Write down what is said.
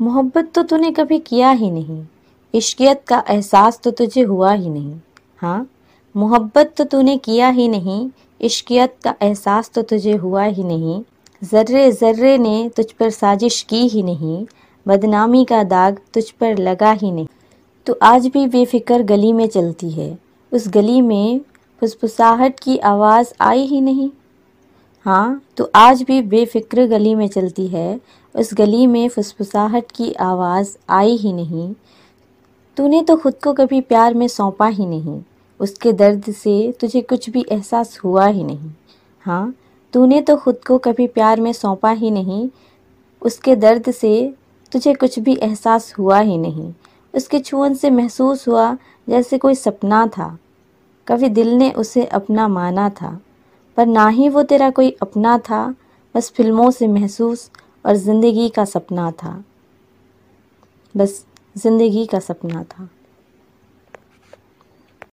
मोहब्बत तो तूने कभी किया ही नहीं। इश्कियत का एहसास तो तुझे हुआ ही नहीं। हाँ मोहब्बत तो तूने किया ही नहीं, इश्कियत का एहसास तो तुझे हुआ ही नहीं। ज़र्रे ज़र्रे ने तुझ पर साजिश की ही नहीं, बदनामी का दाग तुझ पर लगा ही नहीं। तो आज भी बेफिक्र गली में चलती है, उस गली में फुसफुसाहट की आवाज़ आई ही नहीं। हाँ तो आज भी बेफिक्र गली में चलती है। उस गली में फुसफुसाहट की आवाज़ आई ही नहीं। तूने तो खुद को कभी प्यार में सौंपा ही नहीं। उसके दर्द से तुझे कुछ भी एहसास हुआ ही नहीं। हाँ तूने तो खुद को कभी प्यार में सौंपा ही नहीं। उसके दर्द से तुझे कुछ भी एहसास हुआ ही नहीं। उसके छुअन से महसूस हुआ जैसे कोई सपना था। कभी दिल ने उसे अपना माना था। पर ना ही वो तेरा कोई अपना था, बस फ़िल्मों से महसूस और ज़िंदगी का सपना था। बस ज़िंदगी का सपना था।